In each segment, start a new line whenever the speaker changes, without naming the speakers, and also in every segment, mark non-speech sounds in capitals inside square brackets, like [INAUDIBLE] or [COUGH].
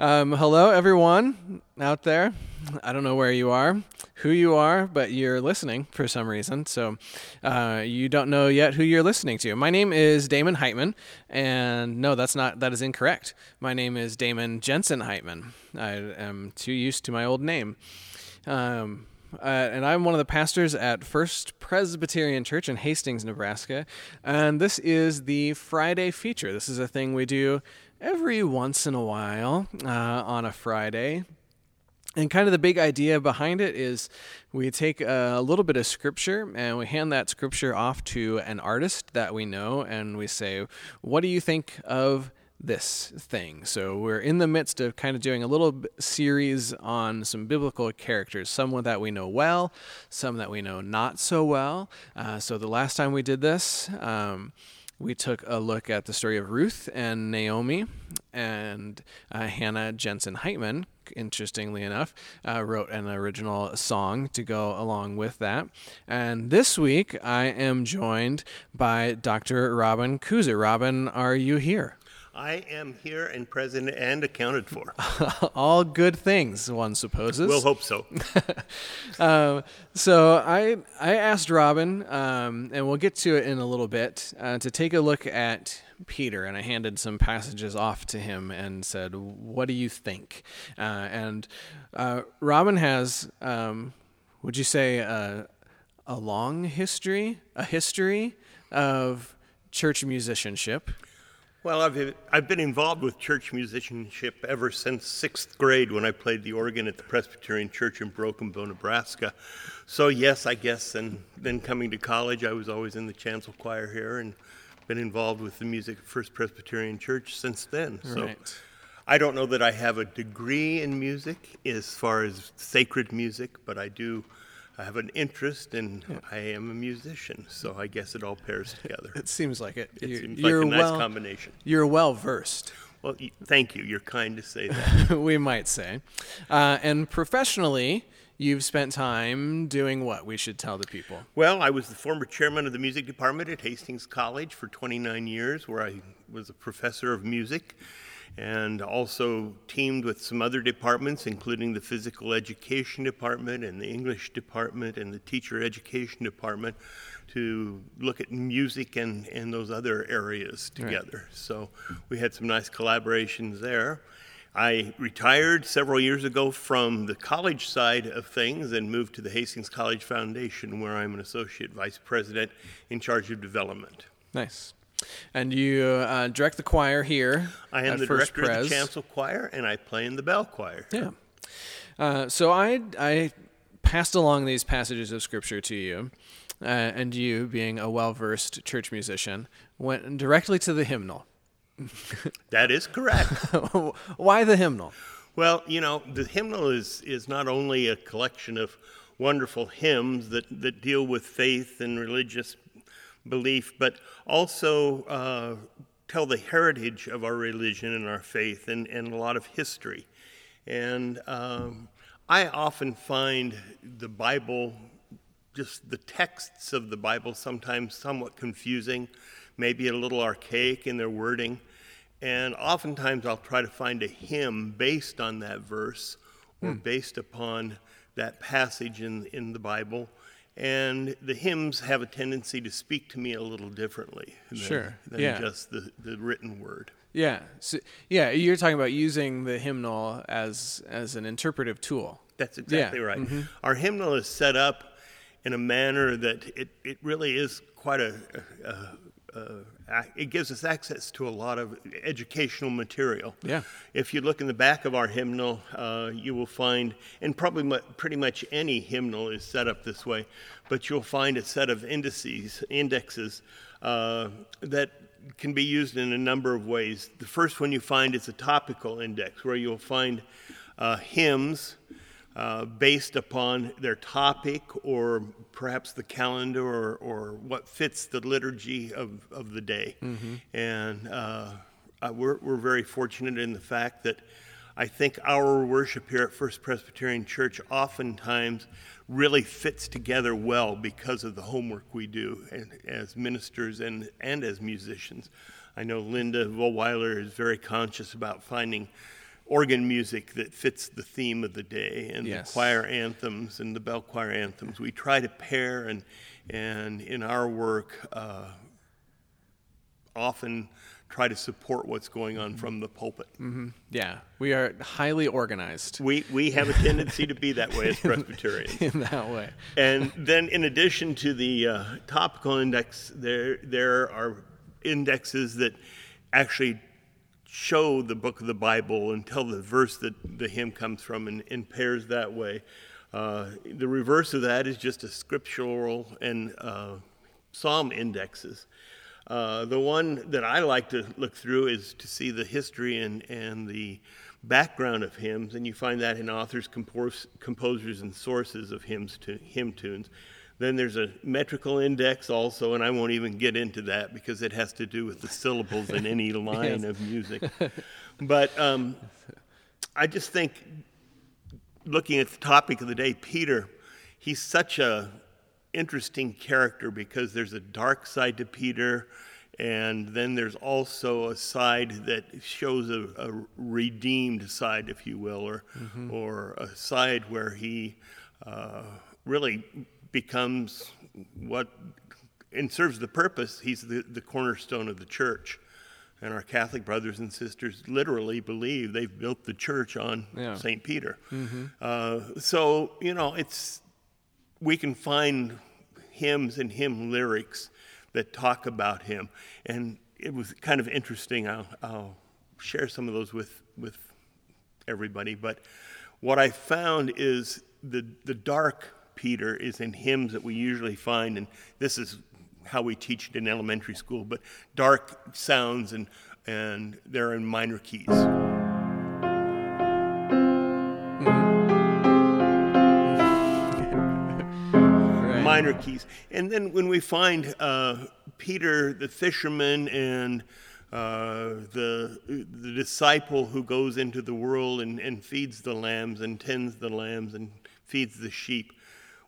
Um, hello, everyone out there. I don't know where you are, who you are, but you're listening for some reason. So uh, you don't know yet who you're listening to. My name is Damon Heitman, and no, that's not. That is incorrect. My name is Damon Jensen Heitman. I am too used to my old name. Um, uh, and I'm one of the pastors at First Presbyterian Church in Hastings, Nebraska. And this is the Friday feature. This is a thing we do every once in a while uh, on a Friday. And kind of the big idea behind it is we take a little bit of scripture and we hand that scripture off to an artist that we know and we say, What do you think of this thing. So we're in the midst of kind of doing a little series on some biblical characters, some that we know well, some that we know not so well. Uh, so the last time we did this, um, we took a look at the story of Ruth and Naomi, and uh, Hannah Jensen Heitman, interestingly enough, uh, wrote an original song to go along with that. And this week, I am joined by Dr. Robin Koozer. Robin, are you here?
I am here and present and accounted for. [LAUGHS]
All good things, one supposes.
We'll hope so.
uh, [LAUGHS] so I I asked Robin, um, and we'll get to it in a little bit, uh, to take a look at Peter, and I handed some passages off to him and said, "What do you think?" Uh, and uh, Robin has, um, would you say, a long history, a history of church musicianship?
Well, I've, I've been involved with church musicianship ever since sixth grade when I played the organ at the Presbyterian Church in Broken Bow, Nebraska. So, yes, I guess, and then coming to college, I was always in the chancel choir here and been involved with the music at First Presbyterian Church since then. So, right. I don't know that I have a degree in music as far as sacred music, but I do I have an interest and yeah. I am a musician, so I guess it all pairs together.
It seems like it.
It you, seems like a nice well, combination.
You're well versed.
Well, thank you. You're kind to say that. [LAUGHS]
we might say. Uh, and professionally, you've spent time doing what we should tell the people?
Well, I was the former chairman of the music department at Hastings College for 29 years, where I was a professor of music and also teamed with some other departments, including the physical education department and the English department and the teacher education department, to look at music and, and those other areas together. Right. So we had some nice collaborations there. I retired several years ago from the college side of things and moved to the Hastings College Foundation, where I'm an associate vice president in charge of development.
Nice. And you uh, direct the choir here.
I am the
First
director Pres. of the chancel choir, and I play in the bell choir.
Yeah. Uh, so I I passed along these passages of scripture to you, uh, and you, being a well versed church musician, went directly to the hymnal. [LAUGHS]
that is correct. [LAUGHS]
Why the hymnal?
Well, you know, the hymnal is is not only a collection of wonderful hymns that, that deal with faith and religious belief, but also uh, tell the heritage of our religion and our faith and, and a lot of history. And um, I often find the Bible, just the texts of the Bible, sometimes somewhat confusing, maybe a little archaic in their wording. And oftentimes I'll try to find a hymn based on that verse or hmm. based upon that passage in, in the Bible and the hymns have a tendency to speak to me a little differently than,
sure.
than
yeah.
just the, the written word.
Yeah, so, yeah. You're talking about using the hymnal as as an interpretive tool.
That's exactly
yeah.
right.
Mm-hmm.
Our hymnal is set up in a manner that it, it really is quite a, a, uh, it gives us access to a lot of educational material.
Yeah.
If you look in the back of our hymnal, uh, you will find, and probably mu- pretty much any hymnal is set up this way, but you'll find a set of indices, indexes uh, that can be used in a number of ways. The first one you find is a topical index, where you'll find uh, hymns uh, based upon their topic or perhaps the calendar or, or what fits the liturgy of, of the day.
Mm-hmm.
And uh, uh, we're, we're very fortunate in the fact that I think our worship here at First Presbyterian Church oftentimes really fits together well because of the homework we do and, as ministers and, and as musicians. I know Linda Volweiler is very conscious about finding organ music that fits the theme of the day and
Yes.
the choir anthems and the bell choir anthems. We try to pair and and in our work uh, often try to support what's going on from the pulpit.
Yeah, we are highly organized
We we have a tendency to be that way as [LAUGHS] Presbyterians. [LAUGHS]
in that way.
And then, in addition to the uh, topical index, there there are indexes that actually show the book of the Bible and tell the verse that the hymn comes from in, in pairs that way. Uh, the reverse of that is just a scriptural and uh, psalm indexes. Uh, the one that I like to look through is to see the history and, and the background of hymns, and you find that in authors, compos- composers, and sources of hymns to hymn tunes. Then there's a metrical index also, and I won't even get into that because it has to do with the syllables in any [LAUGHS] line
Yes.
of music. But um, I just think, looking at the topic of the day, Peter, he's such a interesting character because there's a dark side to Peter, and then there's also a side that shows a, a redeemed side, if you will, or or a side where he uh, really becomes what and serves the purpose. He's the, the cornerstone of the church. And our Catholic brothers and sisters literally believe they've built the church on
Yeah.
St. Peter. Uh, so, you know, it's we can find hymns and hymn lyrics that talk about him. And it was kind of interesting. I'll, I'll share some of those with, with everybody. But what I found is the, the dark Peter is in hymns that we usually find, and this is how we teach it in elementary school, but dark sounds and, and they're in minor keys. [LAUGHS] Minor keys. And then when we find uh, Peter the fisherman and uh, the, the disciple who goes into the world and, and feeds the lambs and tends the lambs and feeds the sheep,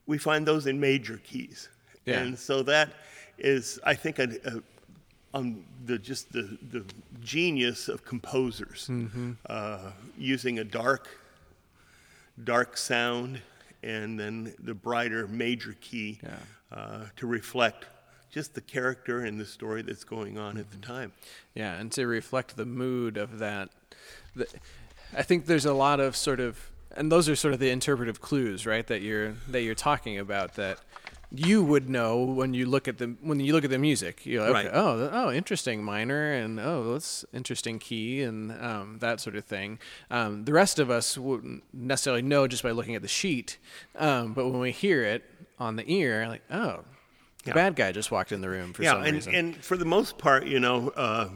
we find those in major keys.
Yeah.
And so that is, I think, a, a, on the just the, the genius of composers uh, using a dark dark sound and then the brighter major key
Yeah.
uh, to reflect just the character and the story that's going on at the time.
Yeah, and to reflect the mood of that. The, I think there's a lot of sort of, and those are sort of the interpretive clues, right? That you're that you're talking about that you would know when you look at the when you look at the music. You're like,
Right.
okay, oh, oh, interesting minor, and oh, that's interesting key, and um, that sort of thing. Um, the rest of us wouldn't necessarily know just by looking at the sheet, um, but when we hear it on the ear, like, oh. The
Yeah.
bad guy just walked in the room for
yeah,
some
and,
reason.
and for the most part, you know, uh,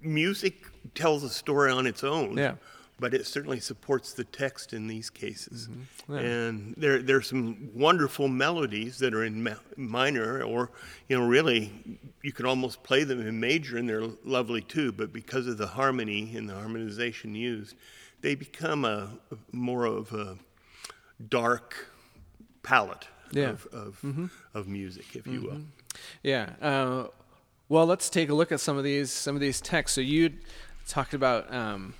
music tells a story on its own.
Yeah.
But it certainly supports the text in these cases.
Mm-hmm. Yeah.
And there, there are some wonderful melodies that are in ma- minor, or, you know, really, you could almost play them in major and they're lovely too, but because of the harmony and the harmonization used, they become a, more of a dark palette
Yeah.
of, of, of music, if you will.
Yeah. Uh, well, let's take a look at some of these some of these texts. So you talked about um,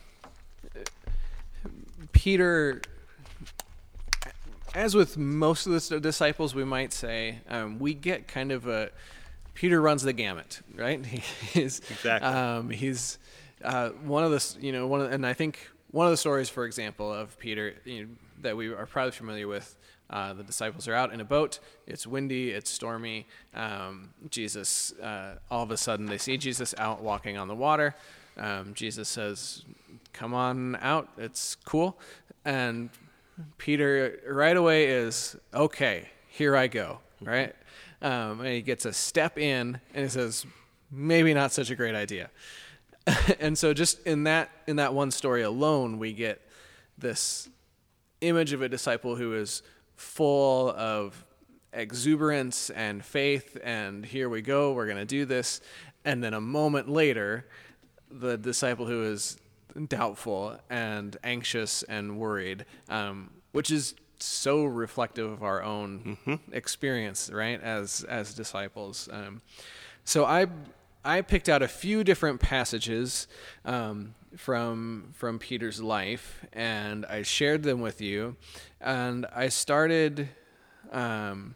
Peter. As with most of the disciples, we might say um, we get kind of a Peter runs the gamut, right? [LAUGHS] He's
Exactly.
um, he's uh, one of the you know one of, and I think one of the stories, for example, of Peter you know, that we are probably familiar with. Uh, the disciples are out in a boat. It's windy. It's stormy. Um, Jesus, uh, all of a sudden, they see Jesus out walking on the water. Um, Jesus says, "Come on out. It's cool." And Peter right away is, "Okay, here I go." Right? Um, and he gets a step in, and he says, "Maybe not such a great idea." [LAUGHS] and so, just in that in that one story alone, we get this image of a disciple who is full of exuberance and faith and here we go we're going to do this and then a moment later the disciple who is doubtful and anxious and worried um, which is so reflective of our own experience right as as disciples um, so i I picked out a few different passages um, from from Peter's life, and I shared them with you. And I started, um,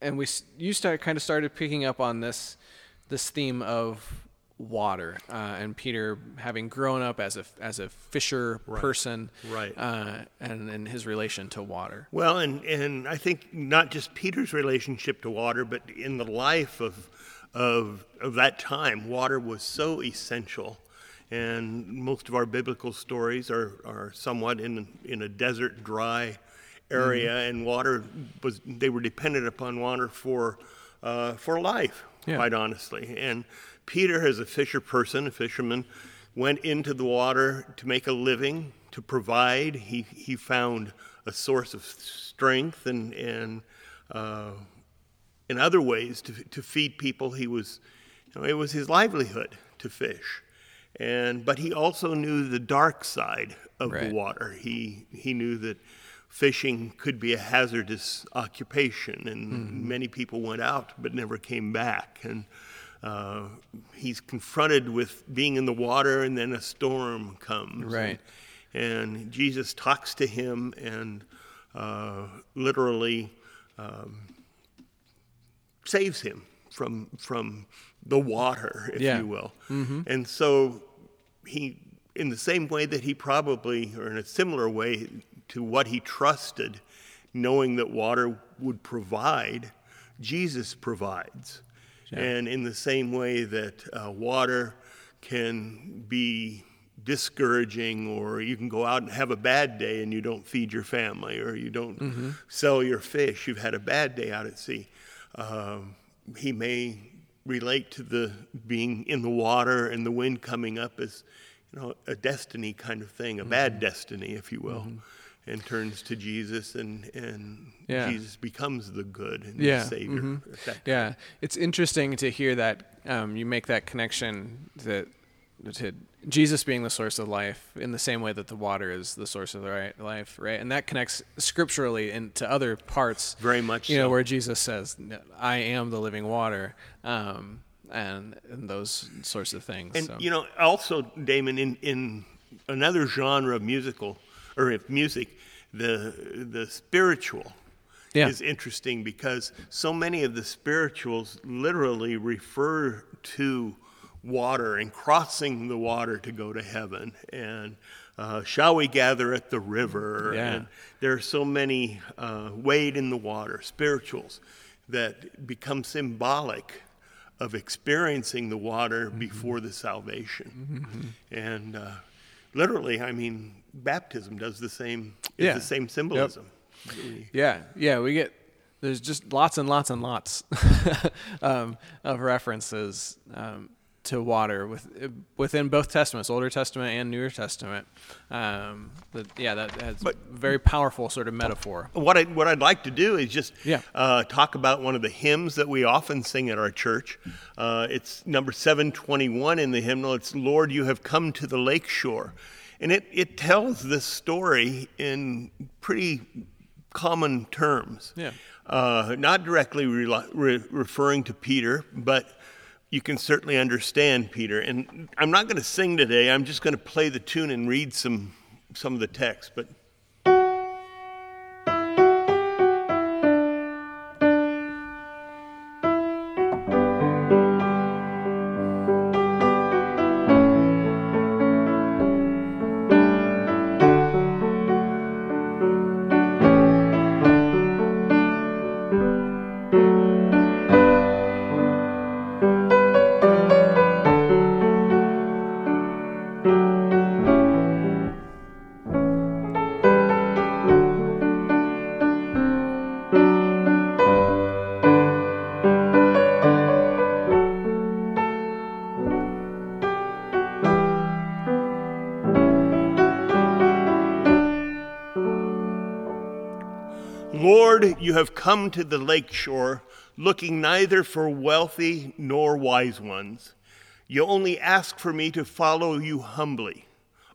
and we you start kind of started picking up on this this theme of water uh, and Peter having grown up as a as a fisher
Right.
person,
Right.
Uh, and and his relation to water.
Well, and, and I think not just Peter's relationship to water, but in the life of, of, of that time, water was so essential. And most of our biblical stories are, are somewhat in, in a desert, dry area, and water was, they were dependent upon water for, uh, for life,
Yeah.
quite honestly. And Peter, as a fisher person, a fisherman, went into the water to make a living, to provide. He, he found a source of strength and, and uh, in other ways to, to feed people. He was, you know, it was his livelihood to fish. And, but he also knew the dark side of
Right.
the water. He, he knew that fishing could be a hazardous occupation, and many people went out but never came back. And uh, he's confronted with being in the water, and then a storm comes.
Right.
And, and Jesus talks to him and uh, literally um, saves him from from the water, if
Yeah.
you will. And so he, in the same way that he probably, or in a similar way to what he trusted, knowing that water would provide, Jesus provides. And in the same way that uh, water can be discouraging, or you can go out and have a bad day and you don't feed your family, or you don't sell your fish, you've had a bad day out at sea. Um, he may relate to the being in the water and the wind coming up as you know a destiny kind of thing, a bad destiny, if you will, and turns to Jesus, and and
Yeah.
Jesus becomes the good and
Yeah,
the Savior. that
Yeah, it's interesting to hear that um, you make that connection that to Jesus being the source of life in the same way that the water is the source of the right life, right? And that connects scripturally into other parts,
Very much
You know, where Jesus says, "I am the living water," um, and and those sorts of things.
And
so.
you know, also Damon, in, in another genre of musical or if music, the the spiritual
Yeah.
is interesting because so many of the spirituals literally refer to water and crossing the water to go to heaven and uh, shall we gather at the river
Yeah.
and there are so many uh, wade in the water spirituals that become symbolic of experiencing the water
Mm-hmm.
before the salvation and uh, literally i mean baptism does the same is
Yeah.
the same symbolism
Yeah, yeah, we get there's just lots and lots and lots [LAUGHS] um, of references um, to water with within both testaments, Older Testament and Newer Testament. Um, but yeah, that has
But-
very powerful sort of metaphor.
What, I, what I'd like to do is just
Yeah.
uh, talk about one of the hymns that we often sing at our church. Uh, it's number 721 in the hymnal. It's Lord, you have come to the lake shore. And it, it tells this story in pretty common terms.
Yeah.
Uh, not directly re- re- referring to Peter, but you can certainly understand Peter. And I'm not going to sing today. I'm just going to play the tune and read some some of the text. But come to the lake shore, looking neither for wealthy nor wise ones. You only ask for me to follow you humbly.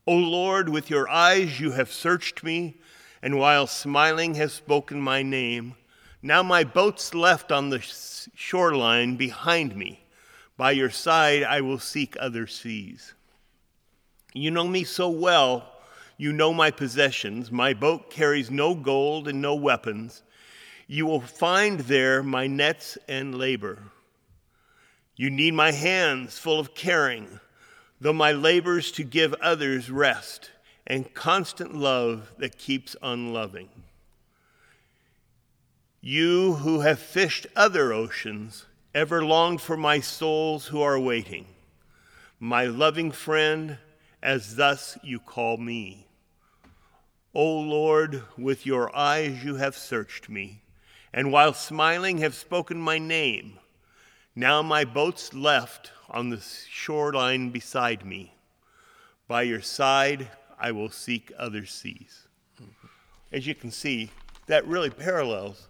O Lord, with your eyes you have searched me, and while smiling have spoken my name. Now my boat's left on the shoreline behind me, By your side, I will seek other seas. You know me so well, you know my possessions. My boat carries no gold and no weapons. You will find there my nets and labor. You need my hands full of caring, though my labors to give others rest and constant love that keeps unloving. You who have fished other oceans, ever longed for my souls who are waiting. My loving friend, as thus you call me. O Lord, with your eyes you have searched me, and while smiling have spoken my name. Now my boat's left on the shoreline beside me. By your side I will seek other seas. As you can see, that really parallels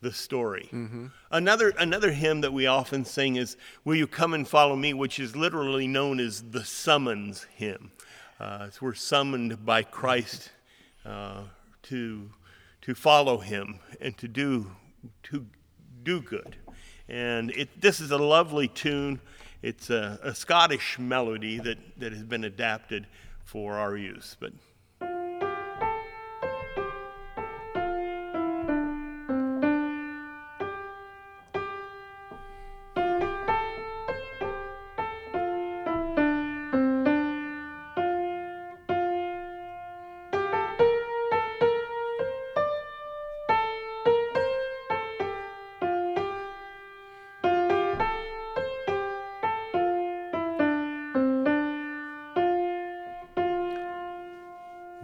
the story. Mm-hmm. Another another hymn that we often sing is "Will You Come and Follow Me," which is literally known as the summons hymn. Uh, we're summoned by Christ uh, to to follow Him and to do to do good. And it, this is a lovely tune. It's a, a Scottish melody that, that has been adapted for our use. But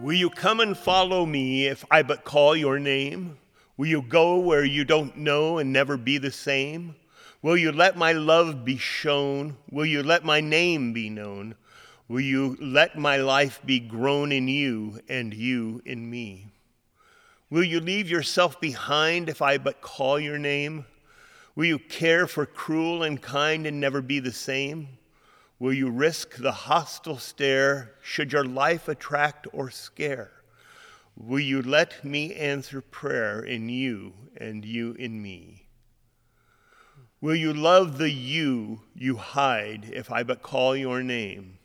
Will you come and follow me if I but call your name? Will you go where you don't know and never be the same? Will you let my love be shown? Will you let my name be known? Will you let my life be grown in you and you in me? Will you leave yourself behind if I but call your name? Will you care for cruel and kind and never be the same? Will you risk the hostile stare should your life attract or scare? Will you let me answer prayer in you and you in me? Will you love the you you hide if I but call your name?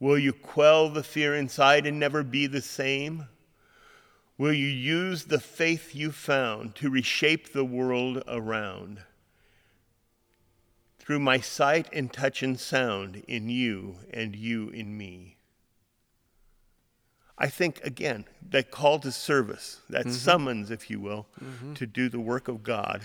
Will you quell the fear inside and never be the same? Will you use the faith you found to reshape the world around? Through my sight and touch and sound in you and you in me. I think, again, that call to service, that mm-hmm. summons, if you will, mm-hmm. to do the work of God,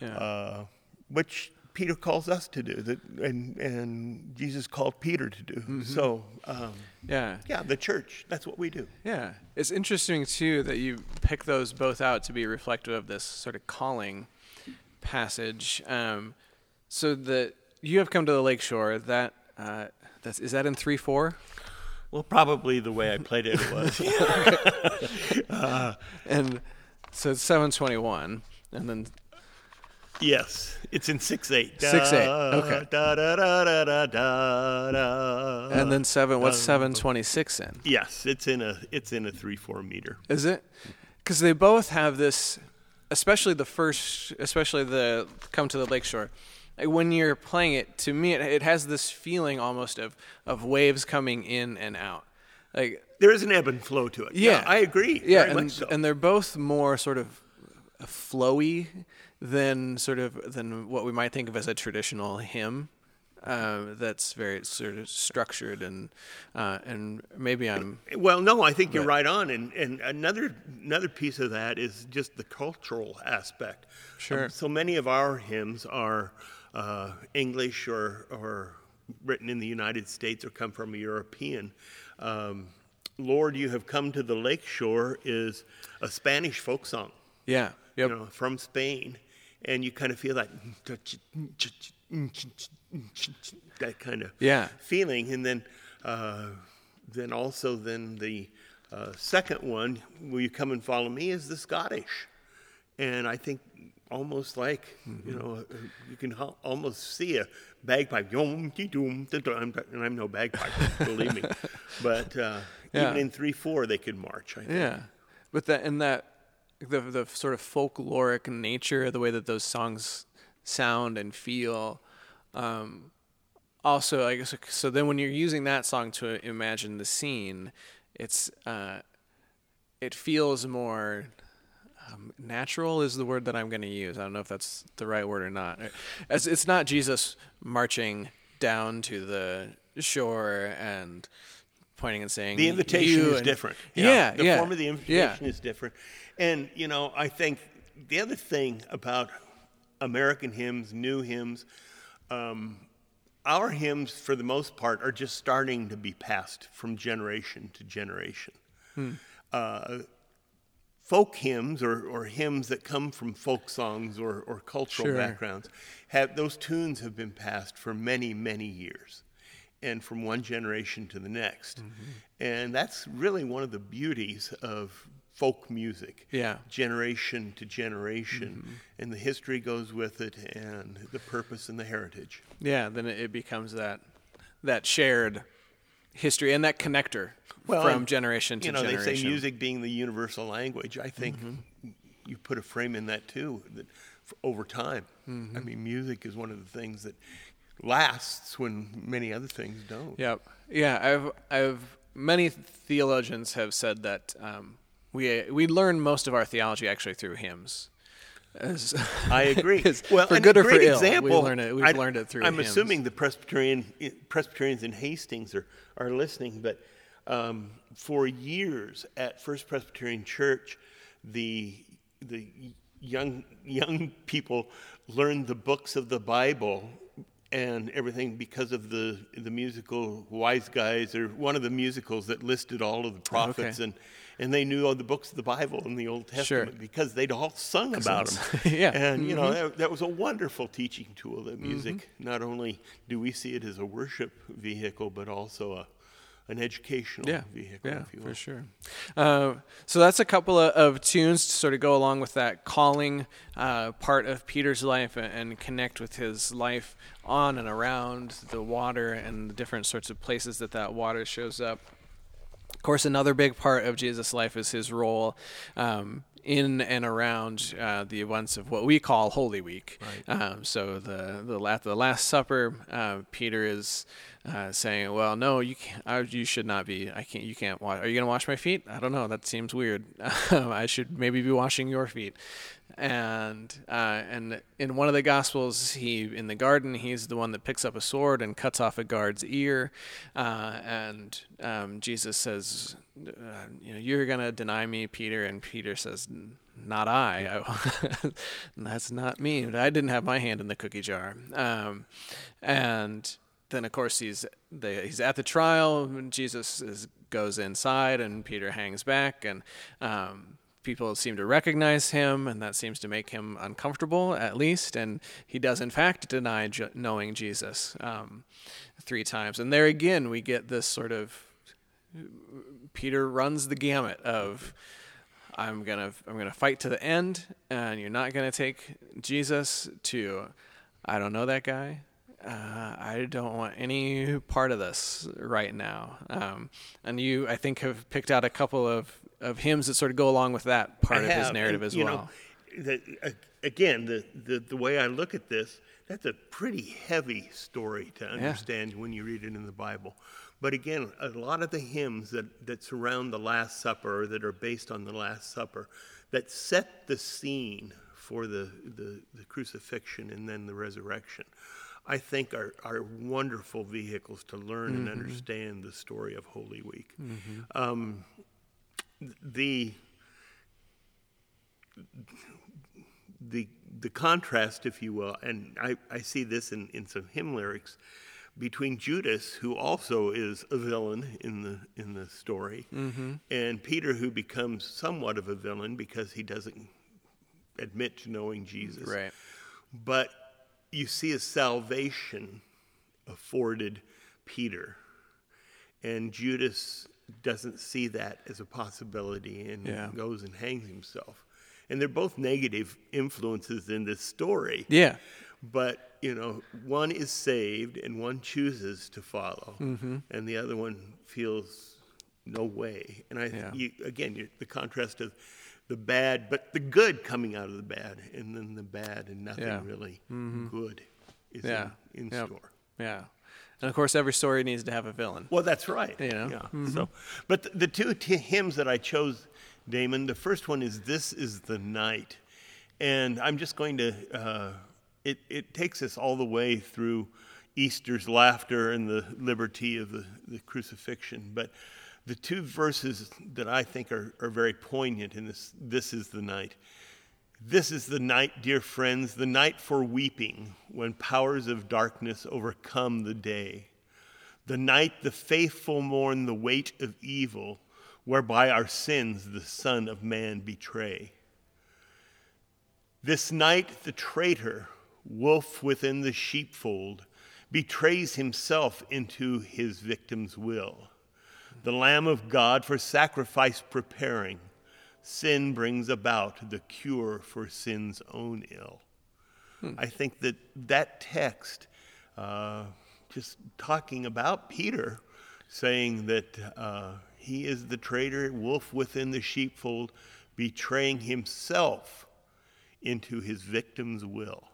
yeah. uh, which Peter calls us to do, that, and, and Jesus called Peter to do. Mm-hmm. So, um, yeah, yeah, the church, that's what we do.
Yeah, it's interesting too that you pick those both out to be reflective of this sort of calling passage. Um, so the you have come to the lakeshore. That uh, that's is that in three four?
Well, probably the way I played it, it [LAUGHS] was.
uh, and so it's seven twenty one, and then
Yes, it's in six eight.
Six eight. Okay. Da, da, da, da, da, da, and then seven. What's seven twenty six in?
Yes, it's in a it's in a three four meter.
Is it? Because they both have this, especially the first, especially the come to the lakeshore when you're playing it, to me, it, it has this feeling almost of of waves coming in and out. Like
there is an ebb and flow to it. Yeah, yeah I agree.
Yeah, and, so. and they're both more sort of flowy than sort of than what we might think of as a traditional hymn. Uh, that's very sort of structured and uh, and maybe I'm
well. No, I think you're right on. And and another another piece of that is just the cultural aspect.
Sure. Um,
so many of our hymns are uh, English or, or written in the United States or come from a European. Um, Lord, you have come to the lakeshore is a Spanish folk song.
Yeah.
Yep. You know, from Spain. And you kind of feel that that kind of
yeah.
feeling. And then uh, then also then the uh, second one, will you come and follow me, is the Scottish. And I think almost like mm-hmm. you know you can almost see a bagpipe and I'm no bagpiper [LAUGHS] believe me but uh, yeah. even in three four they could march I think.
yeah but that and that the the sort of folkloric nature of the way that those songs sound and feel um, also, I guess, so then when you're using that song to imagine the scene, it's uh, it feels more um, natural is the word that I'm going to use. I don't know if that's the right word or not. As it's not Jesus marching down to the shore and pointing and saying
the invitation is
and,
different.
Yeah,
the
yeah,
form of the invitation
yeah.
is different. And you know, I think the other thing about American hymns, new hymns, um, our hymns, for the most part, are just starting to be passed from generation to generation. Hmm. Uh, folk hymns or, or hymns that come from folk songs or, or cultural
Sure.
backgrounds have those tunes have been passed for many many years and from one generation to the next. Mm-hmm. And that's really one of the beauties of folk music
Yeah.
generation to generation. Mm-hmm. And the history goes with it and the purpose and the heritage.
Yeah, then it it becomes that that shared history and that connector
Well,
from
and,
generation to
you know
generation.
they say music being the universal language i think you put a frame in that too that over time i mean music is one of the things that lasts when many other things don't
Yep. Yeah, I've I've many theologians have said that um, we we learn most of our theology actually through hymns. As, [LAUGHS]
I agree. well,
for good
a
or for
great
ill,
example,
we learn it. We've
I-
learned it through.
I'm
hymns.
assuming the Presbyterian Presbyterians in Hastings are are listening, but um, for years at First Presbyterian Church, the the young young people learned the books of the Bible and everything because of the the musical Wise Guys or one of the musicals that listed all of the oh, prophets and and they knew all the books of the Bible and the Old Testament because they'd all sung about them. [LAUGHS]
Yeah.
And you know mm-hmm. that, that was a wonderful teaching tool. That mm-hmm. music not only do we see it as a worship vehicle, but also a an educational
yeah,
vehicle,
yeah,
if you will.
for sure. Uh, so that's a couple of, of tunes to sort of go along with that calling uh, part of Peter's life and, and connect with his life on and around the water and the different sorts of places that that water shows up. Of course, another big part of Jesus' life is his role um, in and around uh, the events of what we call Holy Week. Um, so the the, la- the Last Supper, uh, Peter is uh, saying, "Well, no, you can't, I, you should not be. I can't. You can't wash. Are you going to wash my feet? I don't know. That seems weird. [LAUGHS] I should maybe be washing your feet." And uh, and in one of the gospels he in the garden he's the one that picks up a sword and cuts off a guard's ear. Uh, and um, jesus says uh, you know you're gonna deny me peter. And peter says not i, I [LAUGHS] that's not me. I didn't have my hand in the cookie jar. Um, and then of course he's he's at the trial. And jesus is, goes inside and peter hangs back. And um, people seem to recognize him, and that seems to make him uncomfortable, at least. And he does, in fact, deny knowing Jesus um, three times. And there again, we get this sort of Peter runs the gamut of. I'm gonna I'm gonna fight to the end, and you're not gonna take Jesus to. I don't know that guy. Uh, I don't want any part of this right now. Um, and you, I think, have picked out a couple of, of hymns that sort of go along with that part
I
of his narrative
and,
as
you
well.
Know, the, again, the, the, the way I look at this, that's a pretty heavy story to understand when you read it in the Bible. But again, a lot of the hymns that, that surround the Last Supper or that are based on the Last Supper that set the scene for the, the, the crucifixion and then the resurrection, I think are, are wonderful vehicles to learn and understand the story of Holy Week. Um, the the the contrast, if you will, and I, I see this in, in some hymn lyrics, between Judas, who also is a villain in the in the story, mm-hmm. and Peter, who becomes somewhat of a villain because he doesn't admit to knowing Jesus.
Right.
But you see a salvation afforded Peter, and Judas doesn't see that as a possibility and
Yeah.
goes and hangs himself. And they're both negative influences in this story.
Yeah.
But, you know, one is saved and one chooses to follow,
Mm-hmm.
and the other one feels no way. And I,
Yeah.
you, again, the contrast of the bad, but the good coming out of the bad, and then the bad and nothing
Yeah.
really good is
Yeah.
in, in
Yep.
store.
Yeah. And of course, every story needs to have a villain.
Well, that's right.
You know? Mm-hmm.
Yeah. So, but the, the two t- hymns that I chose, Damon, the first one is "This Is the Night," and I'm just going to. Uh, it it takes us all the way through Easter's laughter and the liberty of the, the crucifixion, but. The two verses that I think are, are very poignant in this, this is the night. This is the night, dear friends, the night for weeping, when powers of darkness overcome the day. The night the faithful mourn the weight of evil, whereby our sins the Son of Man betray. This night the traitor, wolf within the sheepfold, betrays himself into his victim's will. The Lamb of God for sacrifice preparing, sin brings about the cure for sin's own ill. Hmm. I think that that text, uh, just talking about Peter, saying that uh, he is the traitor, wolf within the sheepfold, betraying himself into his victim's will.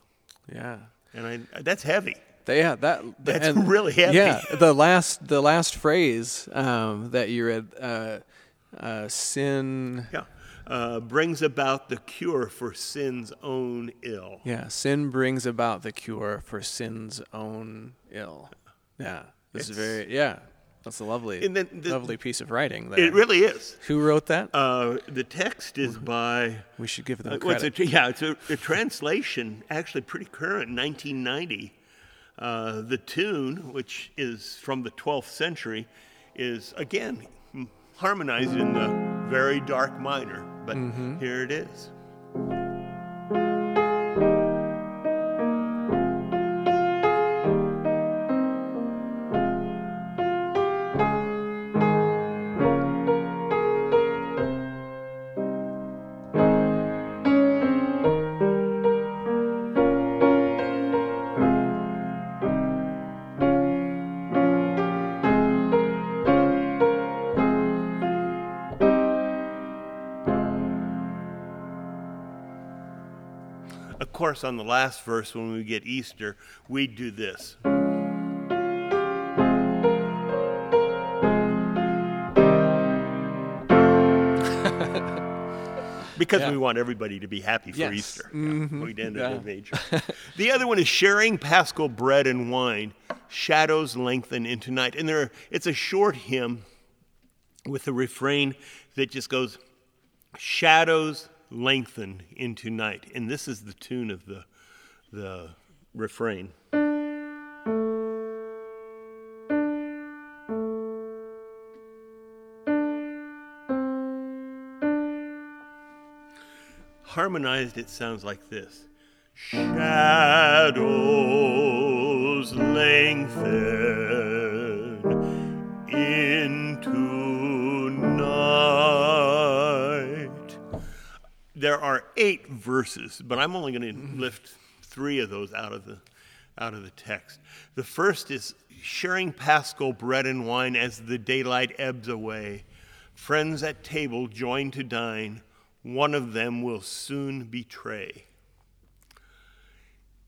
Yeah.
And I, that's heavy.
Yeah, that
that's and, really heavy.
Yeah, the last the last phrase um, that you read, uh, uh, sin.
Yeah, uh, brings about the cure for sin's own ill.
Yeah, sin brings about the cure for sin's own ill. Yeah, this it's, is very yeah. That's a lovely, the, lovely piece of writing. There.
It really is.
Who wrote that?
Uh, the text is by.
We should give them credit.
It's a, yeah, it's a, a translation, actually pretty current, 1990 uh, the tune, which is from the 12th century, is again harmonized in the very dark minor, but mm-hmm. here it is. Course, on the last verse, when we get Easter, we do this. [LAUGHS] because yeah. we want everybody to be happy for
yes.
Easter.
Mm-hmm.
Yeah, we end yeah. major. the other one is sharing paschal bread and wine. Shadows lengthen into night, and there it's a short hymn with a refrain that just goes, "Shadows lengthen into night. And this is the tune of the, the refrain. Harmonized, it sounds like this Shadows lengthen there are eight verses, but I'm only going to lift three of those out of the out of the text. The first is sharing paschal bread and wine as the daylight ebbs away. Friends at table join to dine. One of them will soon betray.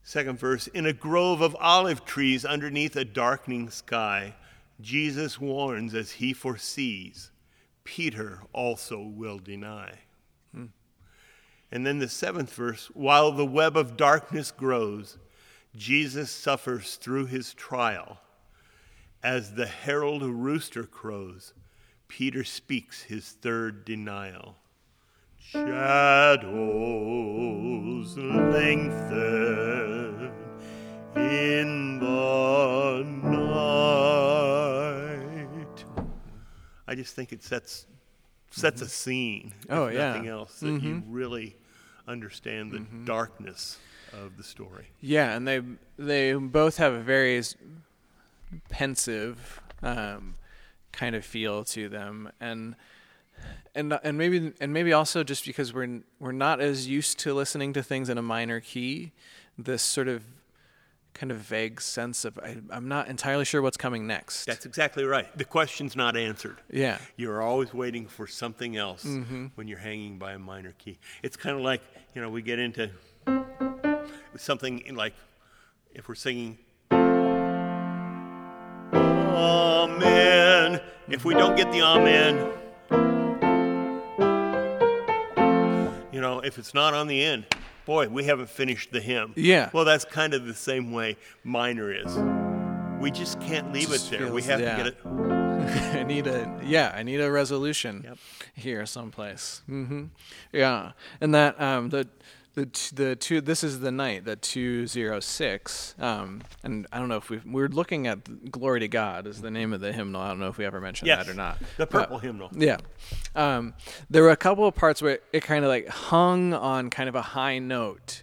Second verse In a grove of olive trees underneath a darkening sky, Jesus warns as he foresees, Peter also will deny. And then the seventh verse while the web of darkness grows, Jesus suffers through his trial. As the herald rooster crows, Peter speaks his third denial. Shadows lengthen in the night. I just think it sets sets a scene.
Oh yeah.
Nothing else that mm-hmm. you really understand the mm-hmm. darkness of the story.
Yeah, and they they both have a very pensive um, kind of feel to them, and and and maybe and maybe also just because we're we're not as used to listening to things in a minor key, this sort of kind of vague sense of I, am not entirely sure what's coming next.
That's exactly right. The question's not answered.
Yeah.
You're always waiting for something else mm-hmm. when you're hanging by a minor key. It's kind of like, you know, we get into something like if we're singing Amen. If we don't get the Amen, you know, if it's not on the end, boy, we haven't finished the hymn.
Yeah.
Well, that's kind of the same way minor is. We just can't leave
Just
it there. we have
yeah.
to get it. [LAUGHS]
I need a yeah, I need a resolution
Yep.
here someplace. hmm Yeah, and that um, the the t- the two. This is the night the two zero six. Um, and I don't know if we we're looking at "Glory to God" is the name of the hymnal. I don't know if we ever mentioned
Yes.
that or not.
The
But-
purple hymnal.
yeah. Um, there were a couple of parts where it kind of like hung on kind of a high note.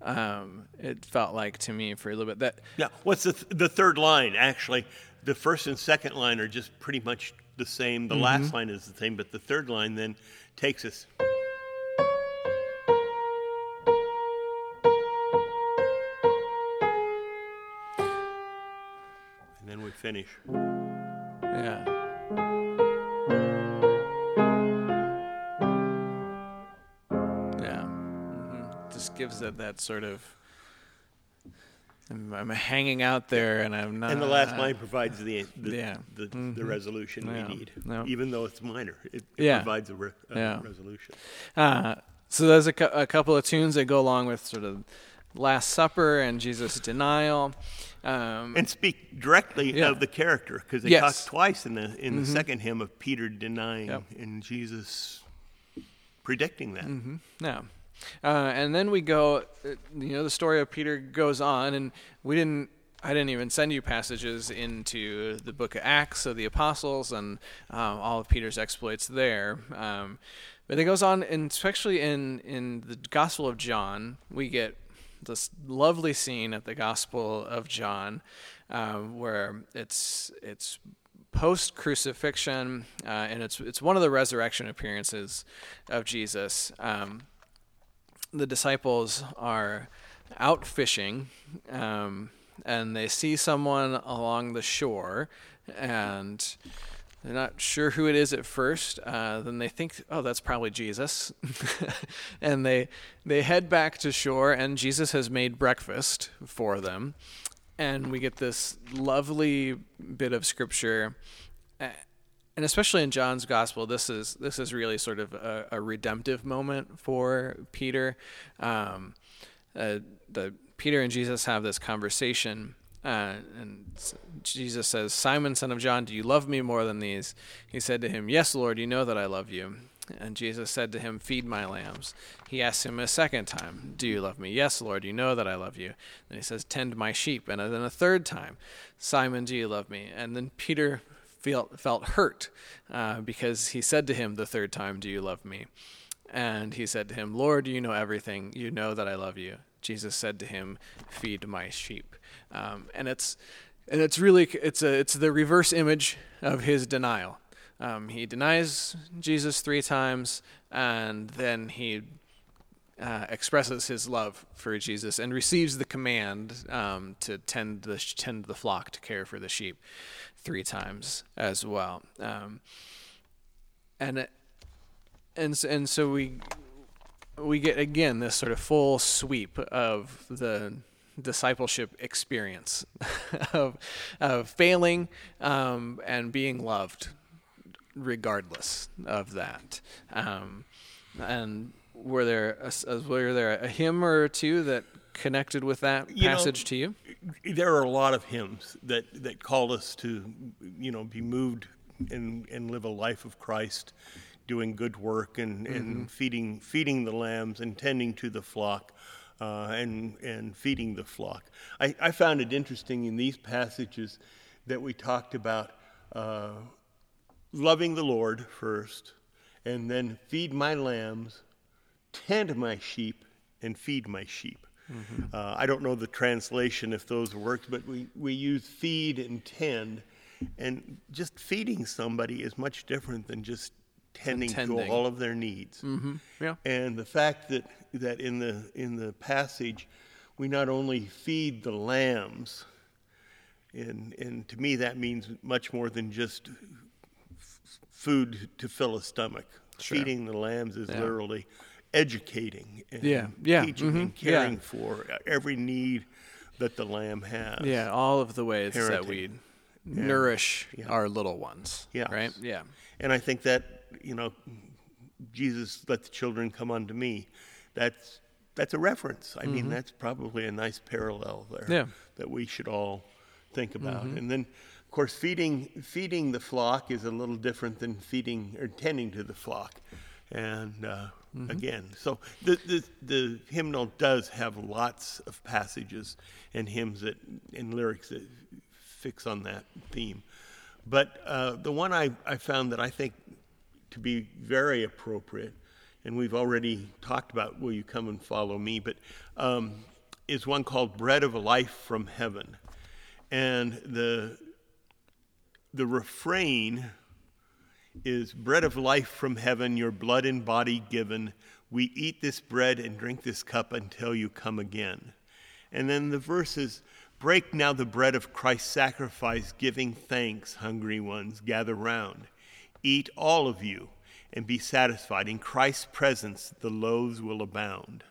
Um, it felt like to me for a little bit that
Yeah. What's the, th- the third line? Actually, the first and second line are just pretty much the same. The
Mm-hmm.
last line is the same, but the third line then takes us. Finish.
yeah. Yeah. Just gives it that sort of. I'm, I'm hanging out there, and I'm not.
And the last line provides the the,
yeah.
the, the resolution
Yeah.
we need,
Yeah.
even though it's minor. It, it provides a, re, a
Yeah.
resolution.
Uh, so there's a, cou- a couple of tunes that go along with sort of Last Supper and Jesus' denial. Um,
and speak directly
Yeah.
of the character because they
Yes. Mm-hmm.
talk twice in the in the second hymn of Peter denying
Yep.
and Jesus predicting that.
Yeah. Uh, and then we go, uh, you know, the story of Peter goes on, and we didn't, I didn't even send you passages into the book of Acts of the Apostles and um, all of Peter's exploits there. Um, but it goes on, and especially in, in the Gospel of John, we get this lovely scene at the Gospel of John um, where it's, it's post crucifixion, uh, and it's it's one of the resurrection appearances of Jesus. Um, the disciples are out fishing, um, and they see someone along the shore, and they're not sure who it is at first. Uh, then they think, "Oh, that's probably Jesus," [LAUGHS] and they they head back to shore, and Jesus has made breakfast for them and we get this lovely bit of scripture and especially in John's gospel this is this is really sort of a, a redemptive moment for Peter um, uh, the Peter and Jesus have this conversation uh, and Jesus says Simon son of John do you love me more than these he said to him yes lord you know that I love you and Jesus said to him, Feed my lambs. He asked him a second time, Do you love me? Yes, Lord, you know that I love you. Then he says, Tend my sheep. And then a third time, Simon, do you love me? And then Peter felt, felt hurt uh, because he said to him the third time, Do you love me? And he said to him, Lord, you know everything. You know that I love you. Jesus said to him, Feed my sheep. Um, and it's and it's really it's a it's the reverse image of his denial. Um, he denies Jesus three times, and then he uh, expresses his love for Jesus and receives the command um, to tend the tend the flock, to care for the sheep, three times as well. Um, and and and so we we get again this sort of full sweep of the discipleship experience [LAUGHS] of of failing um, and being loved regardless of that. Um, and were there a, uh, were there a hymn or two that connected with that
You know,
passage to you?
There are a lot of hymns that, that call us to, you know, be moved and, and live a life of Christ, doing good work and, and feeding feeding the lambs and tending to the flock. Uh, and and feeding the flock. I, I found it interesting in these passages that we talked about uh, loving the Lord first, and then feed my lambs, tend my sheep, and feed my sheep. Uh, I don't know the translation if those worked, but we, we use feed and tend, and just feeding somebody is much different than just tending to all of their needs.
Yeah.
And the fact that, that in the in the passage, we not only feed the lambs, and and to me that means much more than just f- food to fill a stomach.
Sure.
Feeding the lambs is
Yeah.
literally educating and
Yeah, yeah,
teaching and
mhm, yeah.
caring for every need that the lamb has.
Yeah, all of the ways that
Parenting.
we nourish our little ones.
Yes.
Right? Yeah.
And I think that, you know, Jesus, let the children come unto me. That's that's a reference. I mean, that's probably a nice parallel there
Yeah.
that we should all think about. And then, of course, feeding feeding the flock is a little different than feeding or tending to the flock. And uh, again, so the, the the hymnal does have lots of passages and hymns that and lyrics that fix on that theme. But uh, the one I, I found that I think to be very appropriate, and we've already talked about Will You Come and Follow Me, but um, is one called Bread of Life from Heaven. And the, the refrain is Bread of life from heaven, your blood and body given. We eat this bread and drink this cup until you come again. And then the verses Break now the bread of Christ's sacrifice, giving thanks, hungry ones, gather round. Eat all of you and be satisfied. In Christ's presence, the loaves will abound.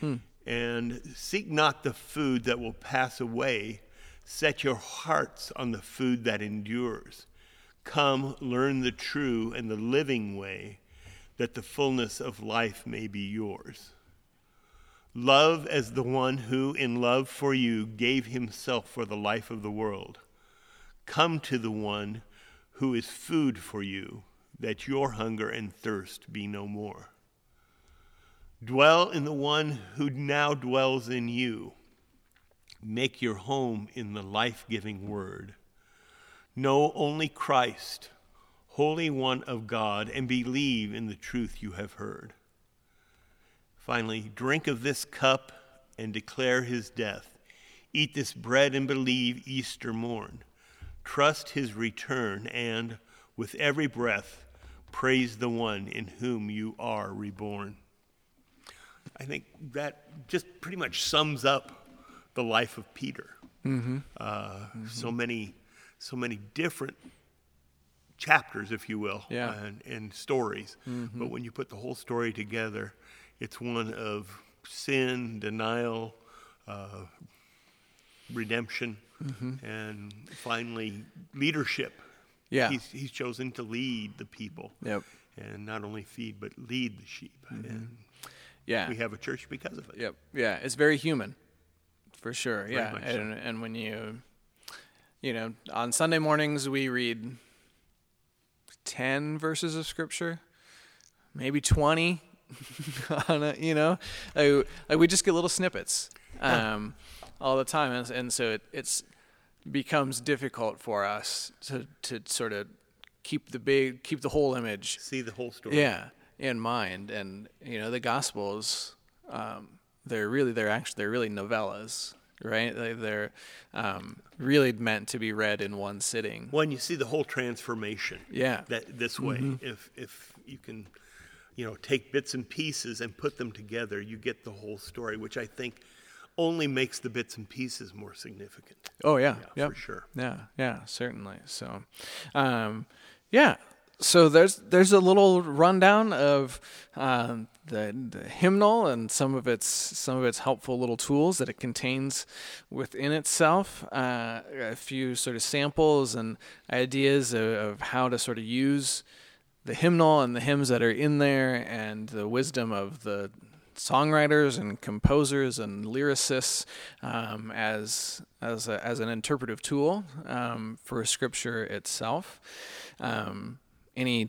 Hmm. And seek not the food that will pass away. Set your hearts on the food that endures. Come, learn the true and the living way, that the fullness of life may be yours. Love as the one who, in love for you, gave himself for the life of the world. Come to the one who is food for you, that your hunger and thirst be no more. Dwell in the one who now dwells in you. Make your home in the life giving word. Know only Christ, Holy One of God, and believe in the truth you have heard. Finally, drink of this cup and declare his death. Eat this bread and believe Easter morn. Trust his return and, with every breath, praise the one in whom you are reborn. I think that just pretty much sums up the life of Peter. Uh, So many, so many different chapters, if you will,
Yeah.
and, and stories. But when you put the whole story together, it's one of sin, denial, uh, redemption, and finally leadership.
Yeah.
He's, he's chosen to lead the people.
Yep.
And not only feed, but lead the sheep. And
Yeah.
we have a church because of it.
Yep. Yeah, it's very human, for sure. yeah,
much so.
and and when you, you know, on Sunday mornings we read ten verses of scripture, maybe twenty. [LAUGHS] on a, you know, like, like we just get little snippets, um, all the time, and, and so it it's becomes difficult for us to to sort of keep the big keep the whole image
See the whole story.
yeah in mind and you know the gospels um, they're really they're actually they're really novellas right They- they're um, really meant to be read in one sitting
When you see the whole transformation.
Yeah.
That this way,
Mm-hmm.
if if you can, you know, take bits and pieces and put them together, you get the whole story, which I think only makes the bits and pieces more significant.
oh yeah
Yeah,
yep.
for sure.
yeah yeah certainly so um, yeah so there's there's a little rundown of um, the, the hymnal and some of its some of its helpful little tools that it contains within itself. Uh, a few sort of samples and ideas of, of how to sort of use the hymnal and the hymns that are in there, and the wisdom of the songwriters and composers and lyricists um, as as a, as an interpretive tool um, for Scripture itself. Um, any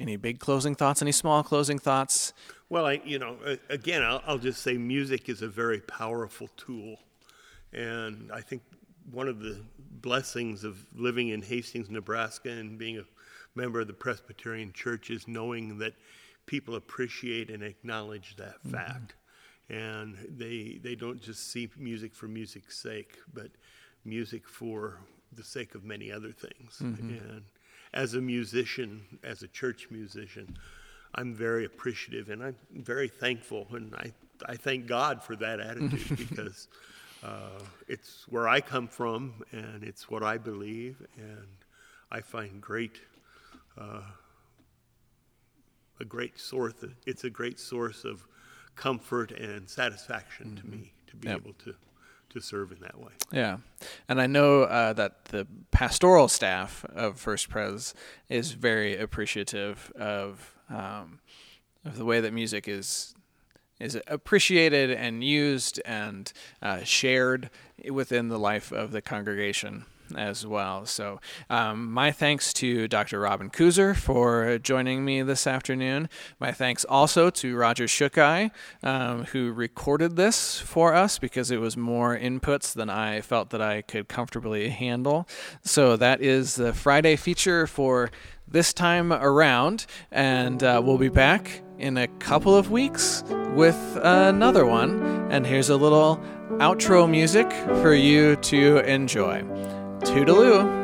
any big closing thoughts? Any small closing thoughts?
Well, I, you know, again, I'll, I'll just say music is a very powerful tool. And I think one of the blessings of living in Hastings, Nebraska, and being a member of the Presbyterian Church is knowing that people appreciate and acknowledge that fact. And they, they don't just see music for music's sake, but music for the sake of many other things. And as a musician, as a church musician, I'm very appreciative and I'm very thankful, and I, I thank God for that attitude [LAUGHS] because uh, it's where I come from and it's what I believe, and I find great uh, a great source. It's a great source of comfort and satisfaction to me to be
Yep.
able to to serve in that way.
Yeah, and I know uh, that the pastoral staff of First Pres is very appreciative of um, of the way that music is is appreciated and used and uh, shared within the life of the congregation as well. So, um, my thanks to Dr. Robin Koozer for joining me this afternoon. My thanks also to Roger Shukai, um, who recorded this for us because it was more inputs than I felt that I could comfortably handle. So, that is the Friday feature for this time around, and uh, we'll be back in a couple of weeks with another one. And here's a little outro music for you to enjoy. Toodaloo.